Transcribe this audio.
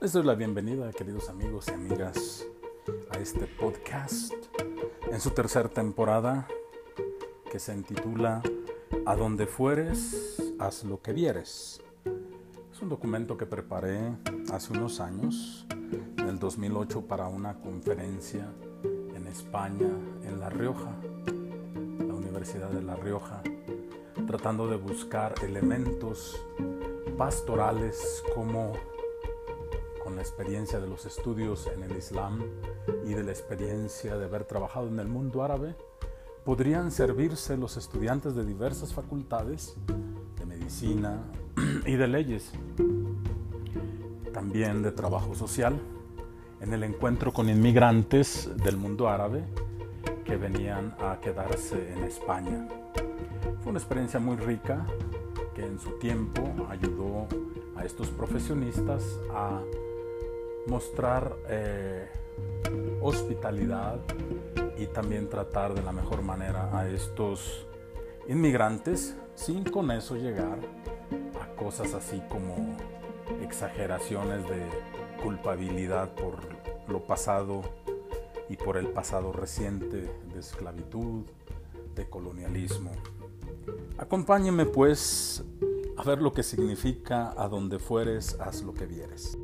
Les doy la bienvenida, queridos amigos y amigas, a este podcast en su tercera temporada que se intitula A donde fueres, haz lo que vieres. Es un documento que preparé hace unos años, en el 2008, para una conferencia en España, en La Rioja, la Universidad de La Rioja, tratando de buscar elementos pastorales como con la experiencia de los estudios en el Islam y de la experiencia de haber trabajado en el mundo árabe, podrían servirse los estudiantes de diversas facultades de medicina y de leyes, también de trabajo social, en el encuentro con inmigrantes del mundo árabe que venían a quedarse en España. Fue una experiencia muy rica que en su tiempo ayudó a estos profesionistas a mostrar eh, hospitalidad y también tratar de la mejor manera a estos inmigrantes sin con eso llegar a cosas así como exageraciones de culpabilidad por lo pasado y por el pasado reciente de esclavitud, de colonialismo. Acompáñeme pues a ver lo que significa a donde fueres, haz lo que vieres.